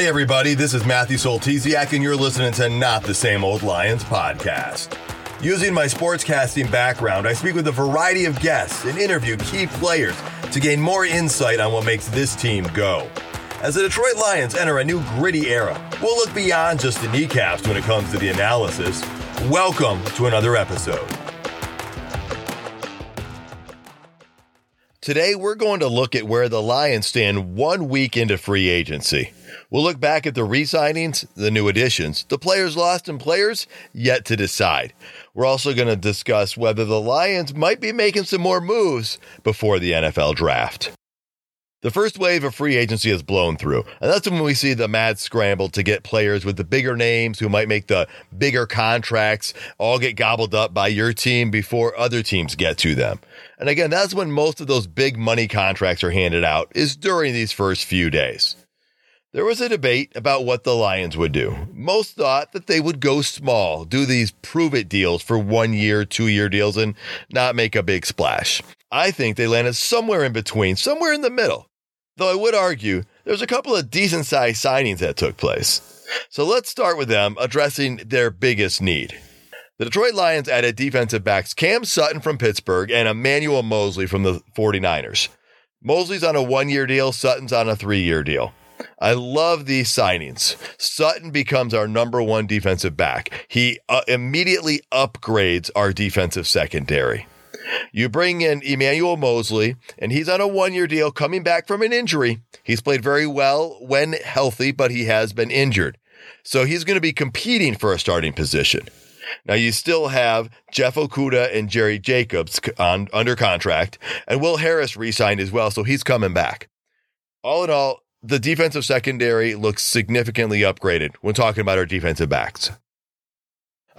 Hey, everybody, this is Matthew Soltesiak, and you're listening to Not the Same Old Lions podcast. Using my sportscasting background, I speak with a variety of guests and interview key players to gain more insight on what makes this team go. As the Detroit Lions enter a new gritty era, we'll look beyond just the kneecaps when it comes to the analysis. Welcome to another episode. Today, we're going to look at where the Lions stand one week into free agency. We'll look back at the re signings, the new additions, the players lost, and players yet to decide. We're also going to discuss whether the Lions might be making some more moves before the NFL draft. The first wave of free agency has blown through, and that's when we see the mad scramble to get players with the bigger names who might make the bigger contracts all get gobbled up by your team before other teams get to them. And again, that's when most of those big money contracts are handed out, is during these first few days. There was a debate about what the Lions would do. Most thought that they would go small, do these prove it deals for one year, two year deals, and not make a big splash. I think they landed somewhere in between, somewhere in the middle. Though I would argue there's a couple of decent sized signings that took place. So let's start with them addressing their biggest need. The Detroit Lions added defensive backs Cam Sutton from Pittsburgh and Emmanuel Moseley from the 49ers. Moseley's on a one year deal, Sutton's on a three year deal. I love these signings. Sutton becomes our number one defensive back. He uh, immediately upgrades our defensive secondary. You bring in Emmanuel Moseley, and he's on a one year deal coming back from an injury. He's played very well when healthy, but he has been injured. So he's going to be competing for a starting position. Now you still have Jeff Okudah and Jerry Jacobs on under contract, and Will Harris re-signed as well, so he's coming back. All in all, the defensive secondary looks significantly upgraded when talking about our defensive backs.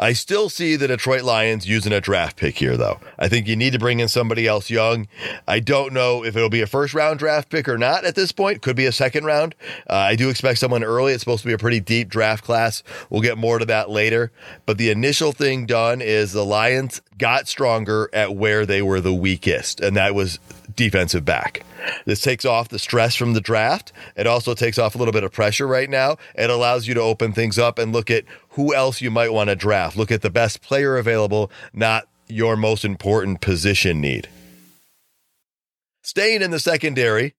I still see the Detroit Lions using a draft pick here, though. I think you need to bring in somebody else young. I don't know if it'll be a first round draft pick or not at this point. Could be a second round. Uh, I do expect someone early. It's supposed to be a pretty deep draft class. We'll get more to that later. But the initial thing done is the Lions got stronger at where they were the weakest, and that was defensive back. This takes off the stress from the draft. It also takes off a little bit of pressure right now. It allows you to open things up and look at who else you might want to draft. Look at the best player available, not your most important position need. Staying in the secondary,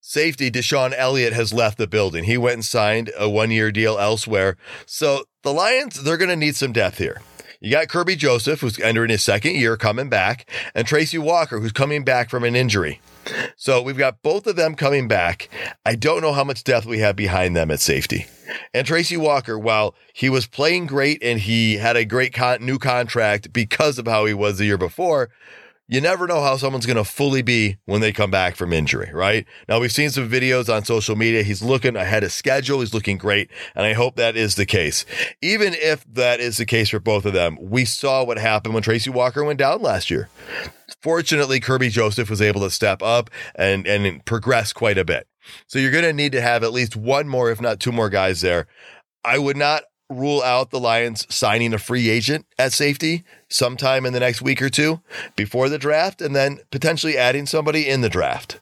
safety DeShon Elliott has left the building. He went and signed a one year deal elsewhere. So the Lions, they're going to need some depth here. You got Kerby Joseph, who's entering his second year, coming back, and Tracy Walker, who's coming back from an injury. So we've got both of them coming back. I don't know how much depth we have behind them at safety. And Tracy Walker, while he was playing great and he had a great con- new contract because of how he was the year before, you never know how someone's going to fully be when they come back from injury, right? Now, we've seen some videos on social media. He's looking ahead of schedule. He's looking great. And I hope that is the case. Even if that is the case for both of them, we saw what happened when Tracy Walker went down last year. Fortunately, Kerby Joseph was able to step up and, and progress quite a bit. So you're going to need to have at least one more, if not two more guys there. I would not rule out the Lions signing a free agent at safety sometime in the next week or two before the draft and then potentially adding somebody in the draft.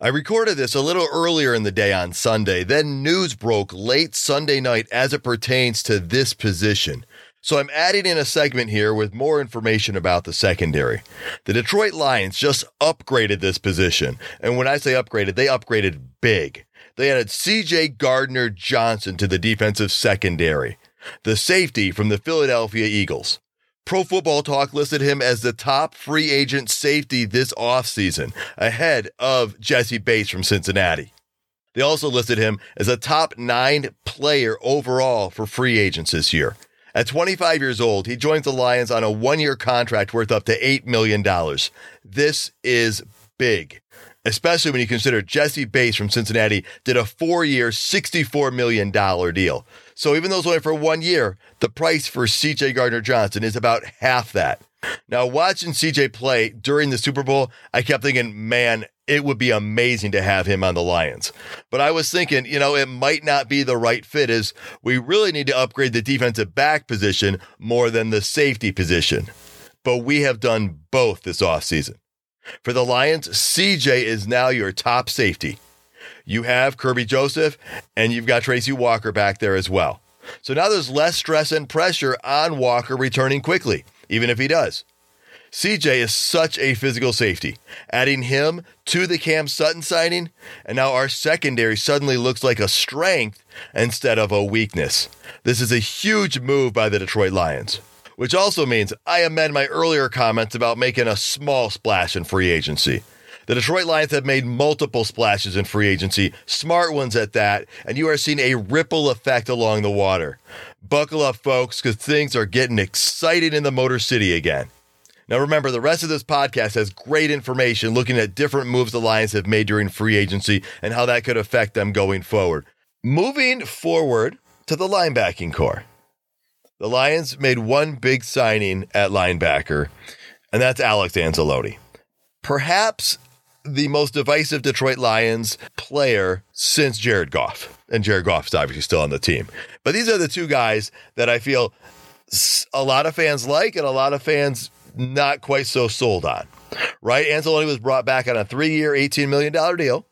I recorded this a little earlier in the day on Sunday. Then news broke late Sunday night as it pertains to this position. So I'm adding in a segment here with more information about the secondary. The Detroit Lions just upgraded this position. And when I say upgraded, they upgraded big. They added CJ Gardner Johnson to the defensive secondary, the safety from the Philadelphia Eagles. Pro Football Talk listed him as the top free agent safety this offseason, ahead of Jessie Bates from Cincinnati. They also listed him as a top nine player overall for free agents this year. At 25 years old, he joins the Lions on a one year contract worth up to $8 million. This is big, especially when you consider Jessie Bates from Cincinnati did a four year, $64 million deal. So even though it's only for one year, the price for CJ Gardner Johnson is about half that. Now, watching CJ play during the Super Bowl, I kept thinking, man, it would be amazing to have him on the Lions. But I was thinking, you know, it might not be the right fit as we really need to upgrade the defensive back position more than the safety position. But we have done both this offseason. For the Lions, CJ is now your top safety. You have Kerby Joseph, and you've got Tracy Walker back there as well. So now there's less stress and pressure on Walker returning quickly, even if he does. CJ is such a physical safety. Adding him to the Cam Sutton signing, and now our secondary suddenly looks like a strength instead of a weakness. This is a huge move by the Detroit Lions, which also means I amend my earlier comments about making a small splash in free agency. The Detroit Lions have made multiple splashes in free agency, smart ones at that, and you are seeing a ripple effect along the water. Buckle up, folks, because things are getting exciting in the Motor City again. Now, remember, the rest of this podcast has great information looking at different moves the Lions have made during free agency and how that could affect them going forward. Moving forward to the linebacking corps, the Lions made one big signing at linebacker, and that's Alex Anzalone. Perhaps the most divisive Detroit Lions player since Jared Goff. And Jared Goff is obviously still on the team. But these are the two guys that I feel a lot of fans like and a lot of fans not quite so sold on, right? Anzalone was brought back on a three year, $18 million deal.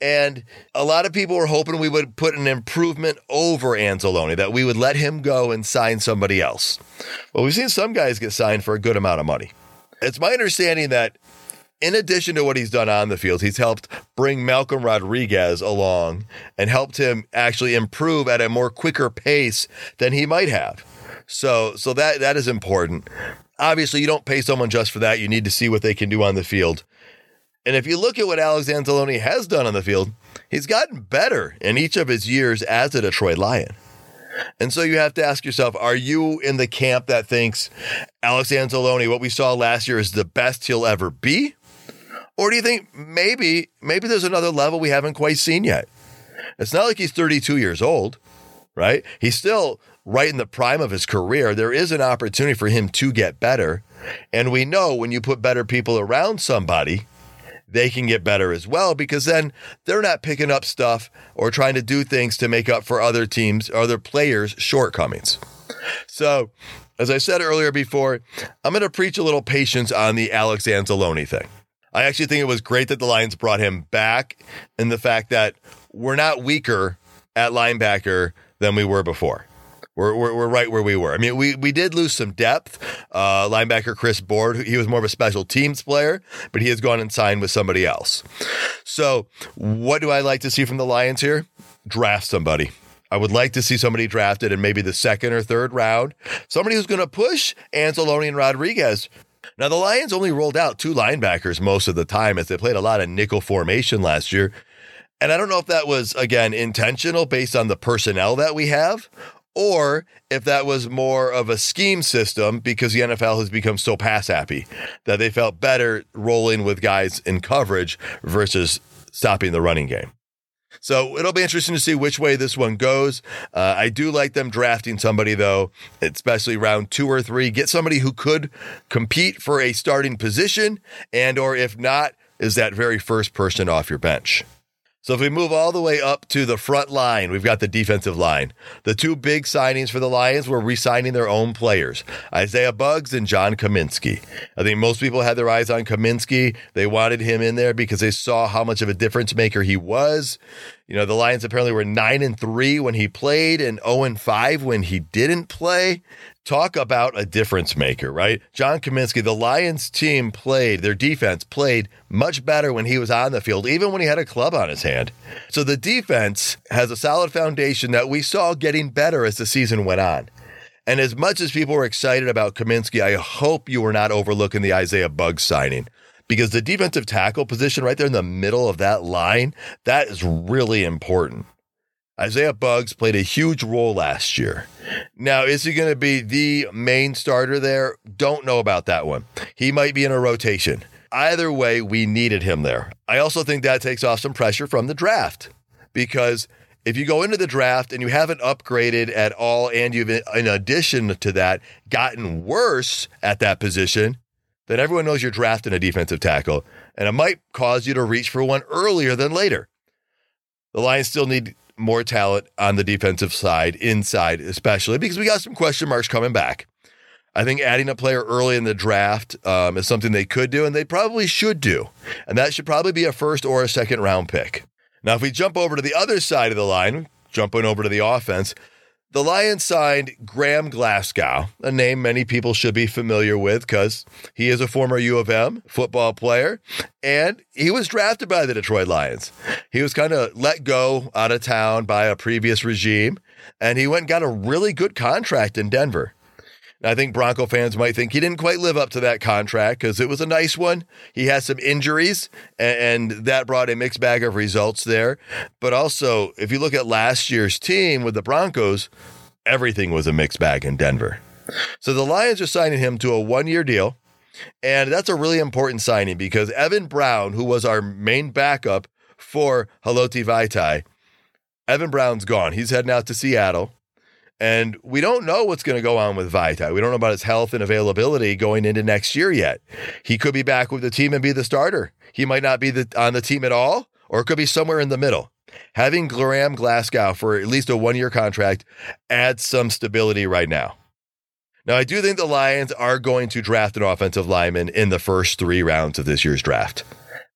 And a lot of people were hoping we would put an improvement over Anzalone, that we would let him go and sign somebody else. Well, we've seen some guys get signed for a good amount of money. It's my understanding that in addition to what he's done on the field, he's helped bring Malcolm Rodriguez along and helped him actually improve at a more quicker pace than he might have. So, so that that is important. Obviously, you don't pay someone just for that. You need to see what they can do on the field. And if you look at what Alex Anzalone has done on the field, he's gotten better in each of his years as a Detroit Lion. And so you have to ask yourself, are you in the camp that thinks Alex Anzalone, what we saw last year, is the best he'll ever be? Or do you think maybe, maybe there's another level we haven't quite seen yet? It's not like he's 32 years old, right? He's still right in the prime of his career, there is an opportunity for him to get better. And we know when you put better people around somebody, they can get better as well because then they're not picking up stuff or trying to do things to make up for other teams, other players' shortcomings. So, as I said earlier before, I'm going to preach a little patience on the Alex Anzalone thing. I actually think it was great that the Lions brought him back in the fact that we're not weaker at linebacker than we were before. We're, we're, we're, right where we were. I mean, we, we did lose some depth. Uh, linebacker Chris Board, he was more of a special teams player, but he has gone and signed with somebody else. So, what do I like to see from the Lions here? Draft somebody. I would like to see somebody drafted in maybe the second or third round. Somebody who's going to push Anzalone and Rodriguez. Now, the Lions only rolled out two linebackers most of the time as they played a lot of nickel formation last year. And I don't know if that was, again, intentional based on the personnel that we have, or if that was more of a scheme system because the NFL has become so pass happy that they felt better rolling with guys in coverage versus stopping the running game. So it'll be interesting to see which way this one goes. Uh, I do like them drafting somebody though, especially round two or three. Get somebody who could compete for a starting position, and or if not, is that very first person off your bench. So if we move all the way up to the front line, we've got the defensive line. The two big signings for the Lions were re-signing their own players, Isaiah Buggs and John Cominsky. I think most people had their eyes on Cominsky. They wanted him in there because they saw how much of a difference maker he was. You know, the Lions apparently were 9 and 3 when he played and 0 and 5 when he didn't play. Talk about a difference maker, right? John Cominsky, the Lions team played, their defense played much better when he was on the field, even when he had a club on his hand. So the defense has a solid foundation that we saw getting better as the season went on. And as much as people were excited about Cominsky, I hope you were not overlooking the Isaiah Buggs signing because the defensive tackle position right there in the middle of that line, that is really important. Isaiah Buggs played a huge role last year. Now, is he going to be the main starter there? Don't know about that one. He might be in a rotation. Either way, we needed him there. I also think that takes off some pressure from the draft because if you go into the draft and you haven't upgraded at all, and you've, in addition to that, gotten worse at that position, then everyone knows you're drafting a defensive tackle, and it might cause you to reach for one earlier than later. The Lions still need more talent on the defensive side, inside especially, because we got some question marks coming back. I think adding a player early in the draft um, is something they could do and they probably should do. And that should probably be a first or a second round pick. Now, if we jump over to the other side of the line, jumping over to the offense, the Lions signed Graham Glasgow, a name many people should be familiar with because he is a former U of M football player and he was drafted by the Detroit Lions. He was kind of let go out of town by a previous regime and he went and got a really good contract in Denver. I think Bronco fans might think he didn't quite live up to that contract because it was a nice one. He has some injuries, and, and, that brought a mixed bag of results there. But also, if you look at last year's team with the Broncos, everything was a mixed bag in Denver. So the Lions are signing him to a one year deal. And that's a really important signing because Evan Brown, who was our main backup for Haloti Vaitai, Evan Brown's gone. He's heading out to Seattle. And we don't know what's going to go on with Vaitai. We don't know about his health and availability going into next year yet. He could be back with the team and be the starter. He might not be the, on the team at all, or it could be somewhere in the middle. Having Graham Glasgow for at least a one year contract adds some stability right now. Now, I do think the Lions are going to draft an offensive lineman in the first three rounds of this year's draft.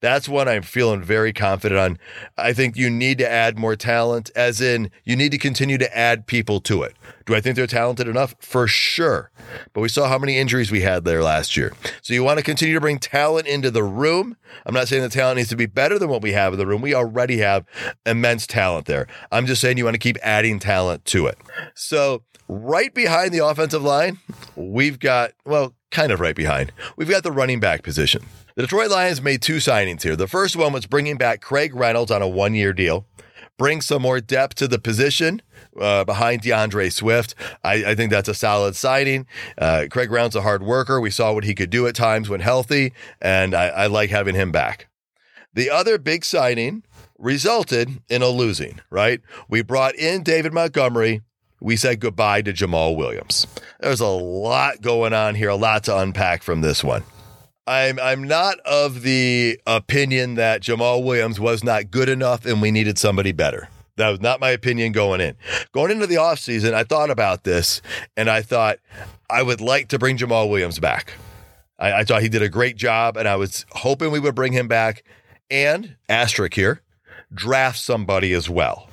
That's one I'm feeling very confident on. I think you need to add more talent, as in, you need to continue to add people to it. Do I think they're talented enough? For sure. But we saw how many injuries we had there last year. So you want to continue to bring talent into the room. I'm not saying the talent needs to be better than what we have in the room. We already have immense talent there. I'm just saying you want to keep adding talent to it. So, right behind the offensive line, we've got, well, kind of right behind, we've got the running back position. The Detroit Lions made two signings here. The first one was bringing back Craig Reynolds on a one year deal, bring some more depth to the position. Uh, behind D'Andre Swift. I, I, think that's a solid signing. Uh, Craig Reynolds a hard worker. We saw what he could do at times when healthy, and I, I like having him back. The other big signing resulted in a losing, right? We brought in David Montgomery. We said goodbye to Jamaal Williams. There's a lot going on here, a lot to unpack from this one. I'm I'm not of the opinion that Jamaal Williams was not good enough and we needed somebody better. That was not my opinion going in. Going into the offseason, I thought about this and I thought I would like to bring Jamaal Williams back. I, I thought he did a great job and I was hoping we would bring him back and asterisk here, draft somebody as well.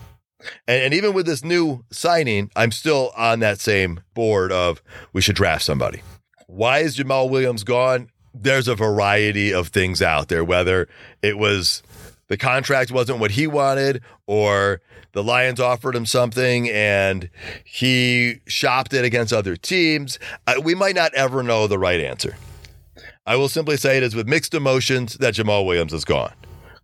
And, and, even with this new signing, I'm still on that same board of we should draft somebody. Why is Jamaal Williams gone? There's a variety of things out there, whether it was the contract wasn't what he wanted or the Lions offered him something and he shopped it against other teams. We might not ever know the right answer. I will simply say it is with mixed emotions that Jamaal Williams is gone.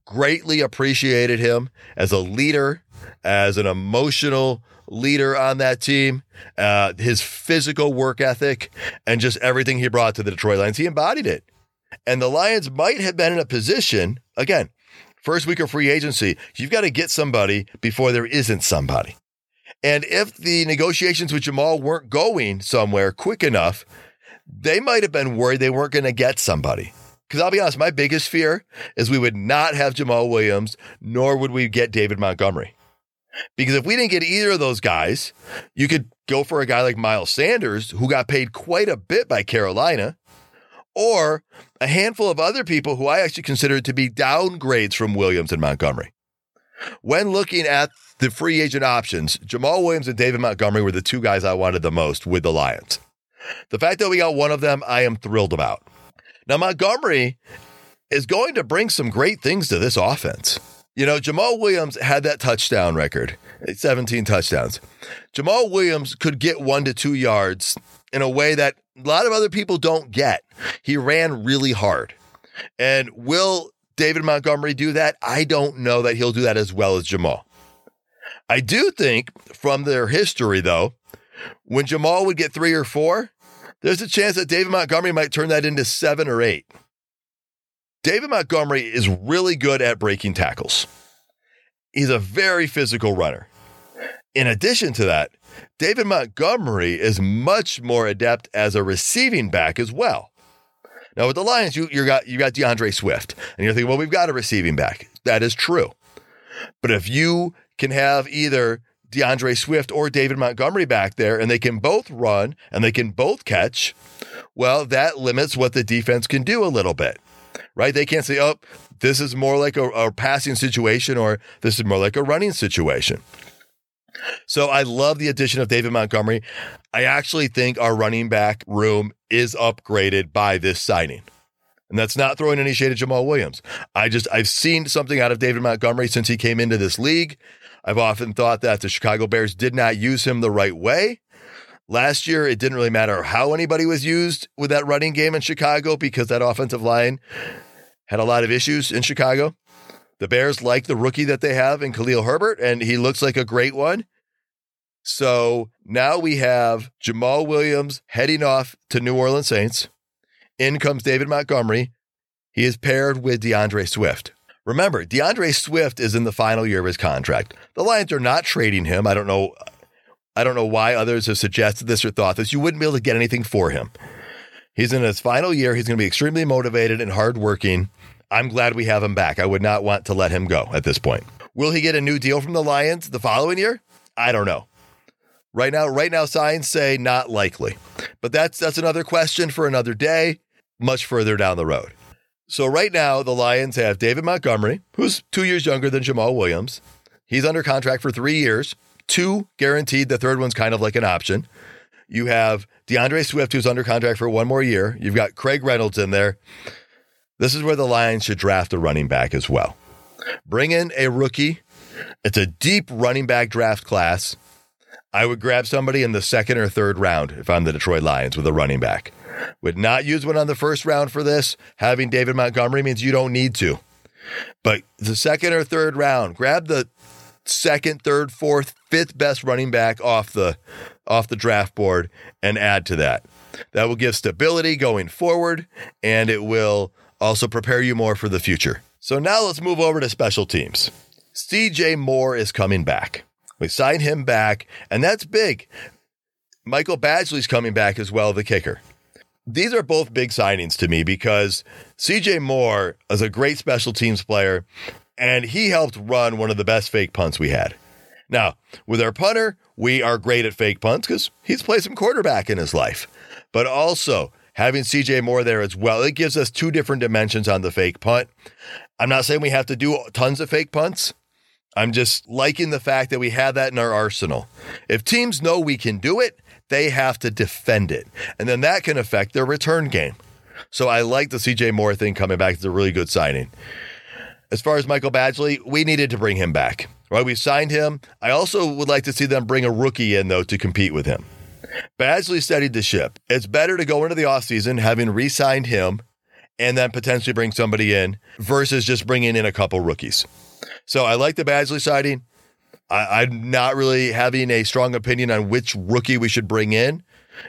Greatly appreciated him as a leader, as an emotional leader on that team, uh, his physical work ethic, and just everything he brought to the Detroit Lions. He embodied it. And the Lions might have been in a position, again, first week of free agency, you've got to get somebody before there isn't somebody. And if the negotiations with Jamaal weren't going somewhere quick enough, they might have been worried they weren't going to get somebody. Because I'll be honest, my biggest fear is we would not have Jamaal Williams, nor would we get David Montgomery. Because if we didn't get either of those guys, you could go for a guy like Miles Sanders, who got paid quite a bit by Carolina, or a handful of other people who I actually consider to be downgrades from Williams and Montgomery. When looking at the free agent options, Jamaal Williams and David Montgomery were the two guys I wanted the most with the Lions. The fact that we got one of them, I am thrilled about. Now, Montgomery is going to bring some great things to this offense. You know, Jamaal Williams had that touchdown record 17 touchdowns. Jamaal Williams could get one to two yards in a way that a lot of other people don't get. He ran really hard. And will David Montgomery do that? I don't know that he'll do that as well as Jamaal. I do think from their history, though, when Jamaal would get three or four, there's a chance that David Montgomery might turn that into seven or eight. David Montgomery is really good at breaking tackles. He's a very physical runner. In addition to that, David Montgomery is much more adept as a receiving back as well. Now with the Lions, you you got you got D'Andre Swift, and you're thinking, well, we've got a receiving back. That is true, but if you can have either D'Andre Swift or David Montgomery back there, and they can both run and they can both catch, well, that limits what the defense can do a little bit. Right? They can't say, oh, this is more like a, a passing situation or this is more like a running situation. So I love the addition of David Montgomery. I actually think our running back room is upgraded by this signing. And that's not throwing any shade at Jamaal Williams. I just, I've seen something out of David Montgomery since he came into this league. I've often thought that the Chicago Bears did not use him the right way. Last year, it didn't really matter how anybody was used with that running game in Chicago because that offensive line had a lot of issues in Chicago. The Bears like the rookie that they have in Khalil Herbert, and he looks like a great one. So now we have Jamaal Williams heading off to New Orleans Saints. In comes David Montgomery. He is paired with D'Andre Swift. Remember, D'Andre Swift is in the final year of his contract. The Lions are not trading him. I don't know. I don't know why others have suggested this or thought this. You wouldn't be able to get anything for him. He's in his final year. He's going to be extremely motivated and hardworking. I'm glad we have him back. I would not want to let him go at this point. Will he get a new deal from the Lions the following year? I don't know. Right now, right now, signs say not likely. But that's that's another question for another day, much further down the road. So right now, the Lions have David Montgomery, who's two years younger than Jamaal Williams. He's under contract for three years, two guaranteed. The third one's kind of like an option. You have D'Andre Swift, who's under contract for one more year. You've got Craig Reynolds in there. This is where the Lions should draft a running back as well. Bring in a rookie. It's a deep running back draft class. I would grab somebody in the second or third round if I'm the Detroit Lions with a running back. Would not use one on the first round for this. Having David Montgomery means you don't need to. But the second or third round, grab the second, third, fourth, fifth best running back off the off the draft board and add to that. That will give stability going forward and it will also prepare you more for the future. So now let's move over to special teams. CJ Moore is coming back. We signed him back, and that's big. Michael Badgley's coming back as well, the kicker. These are both big signings to me because CJ Moore is a great special teams player, and he helped run one of the best fake punts we had. Now, with our punter, we are great at fake punts because he's played some quarterback in his life. But also, having CJ Moore there as well, it gives us two different dimensions on the fake punt. I'm not saying we have to do tons of fake punts. I'm just liking the fact that we have that in our arsenal. If teams know we can do it, they have to defend it. And then that can affect their return game. So I like the CJ Moore thing coming back. It's a really good signing. As far as Michael Badgley, we needed to bring him back. Right? We signed him. I also would like to see them bring a rookie in, though, to compete with him. Badgley steadied the ship. It's better to go into the offseason having re signed him and then potentially bring somebody in versus just bringing in a couple rookies. So I like the Badgley sighting. I, am not really having a strong opinion on which rookie we should bring in.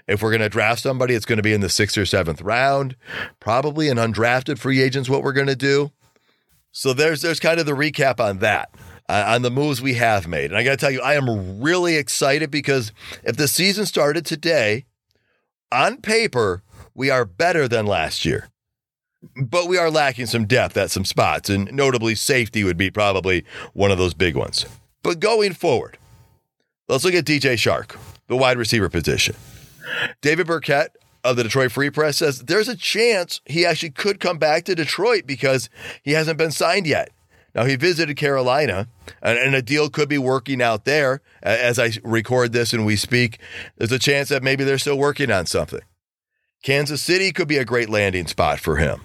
If we're going to draft somebody, it's going to be in the sixth or seventh round. Probably an undrafted free agent's what we're going to do. So there's there's kind of the recap on that, uh, on the moves we have made. And I got to tell you, I am really excited because if the season started today, on paper, we are better than last year but we are lacking some depth at some spots, and notably safety would be probably one of those big ones. But going forward, let's look at DJ Chark, the wide receiver position. David Birkett of the Detroit Free Press says there's a chance he actually could come back to Detroit because he hasn't been signed yet. Now, he visited Carolina, and, a deal could be working out there. As I record this and we speak, there's a chance that maybe they're still working on something. Kansas City could be a great landing spot for him.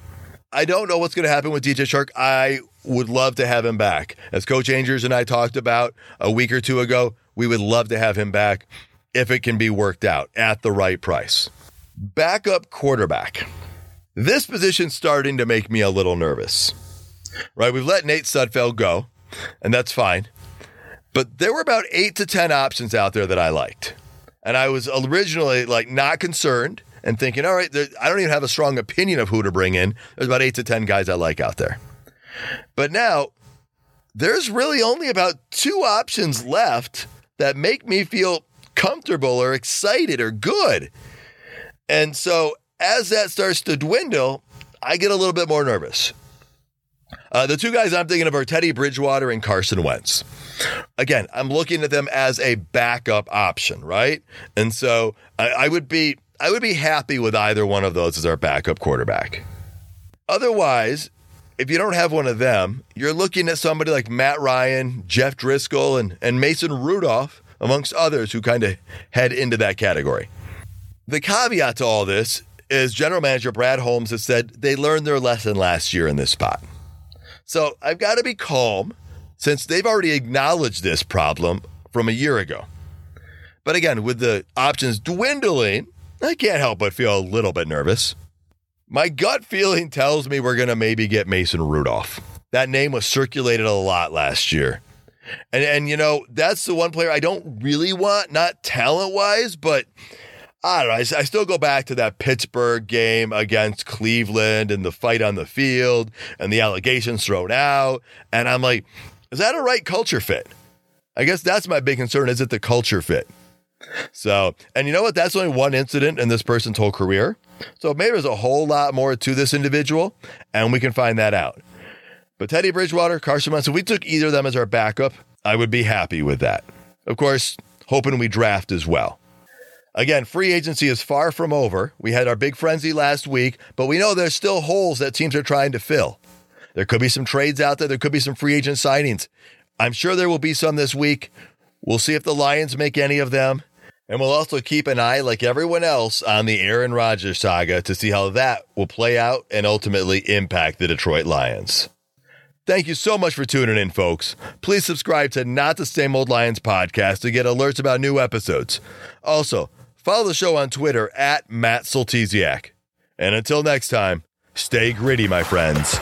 I don't know what's going to happen with DJ Chark. I would love to have him back. As Coach Angers and I talked about a week or two ago, we would love to have him back if it can be worked out at the right price. Backup quarterback. This position's starting to make me a little nervous. Right? We've let Nate Sudfeld go, and that's fine. But there were about eight to 10 options out there that I liked. And I was originally like not concerned and thinking, all right, I don't even have a strong opinion of who to bring in. There's about eight to 10 guys I like out there. But now there's really only about two options left that make me feel comfortable or excited or good. And so as that starts to dwindle, I get a little bit more nervous. Uh, the two guys I'm thinking of are Teddy Bridgewater and Carson Wentz. Again, I'm looking at them as a backup option, right? And so I, I would be I would be happy with either one of those as our backup quarterback. Otherwise, if you don't have one of them, you're looking at somebody like Matt Ryan, Jeff Driskel, and, and Mason Rudolph, amongst others who kind of head into that category. The caveat to all this is general manager Brad Holmes has said they learned their lesson last year in this spot. So I've got to be calm since they've already acknowledged this problem from a year ago. But again, with the options dwindling, I can't help but feel a little bit nervous. My gut feeling tells me we're going to maybe get Mason Rudolph. That name was circulated a lot last year. And and you know, that's the one player I don't really want, not talent-wise, but I don't know. I, I, still go back to that Pittsburgh game against Cleveland and the fight on the field and the allegations thrown out. And I'm like, is that a right culture fit? I guess that's my big concern. Is it the culture fit? So, and you know what? That's only one incident in this person's whole career. So maybe there's a whole lot more to this individual, and we can find that out. But Teddy Bridgewater, Carson Wentz, if we took either of them as our backup, I would be happy with that. Of course, hoping we draft as well. Again, free agency is far from over. We had our big frenzy last week, but we know there's still holes that teams are trying to fill. There could be some trades out there, there could be some free agent signings. I'm sure there will be some this week. We'll see if the Lions make any of them. And we'll also keep an eye, like everyone else, on the Aaron Rodgers saga to see how that will play out and ultimately impact the Detroit Lions. Thank you so much for tuning in, folks. Please subscribe to Not the Same Old Lions podcast to get alerts about new episodes. Also, follow the show on Twitter at Matt Soltesiak. And until next time, stay gritty, my friends.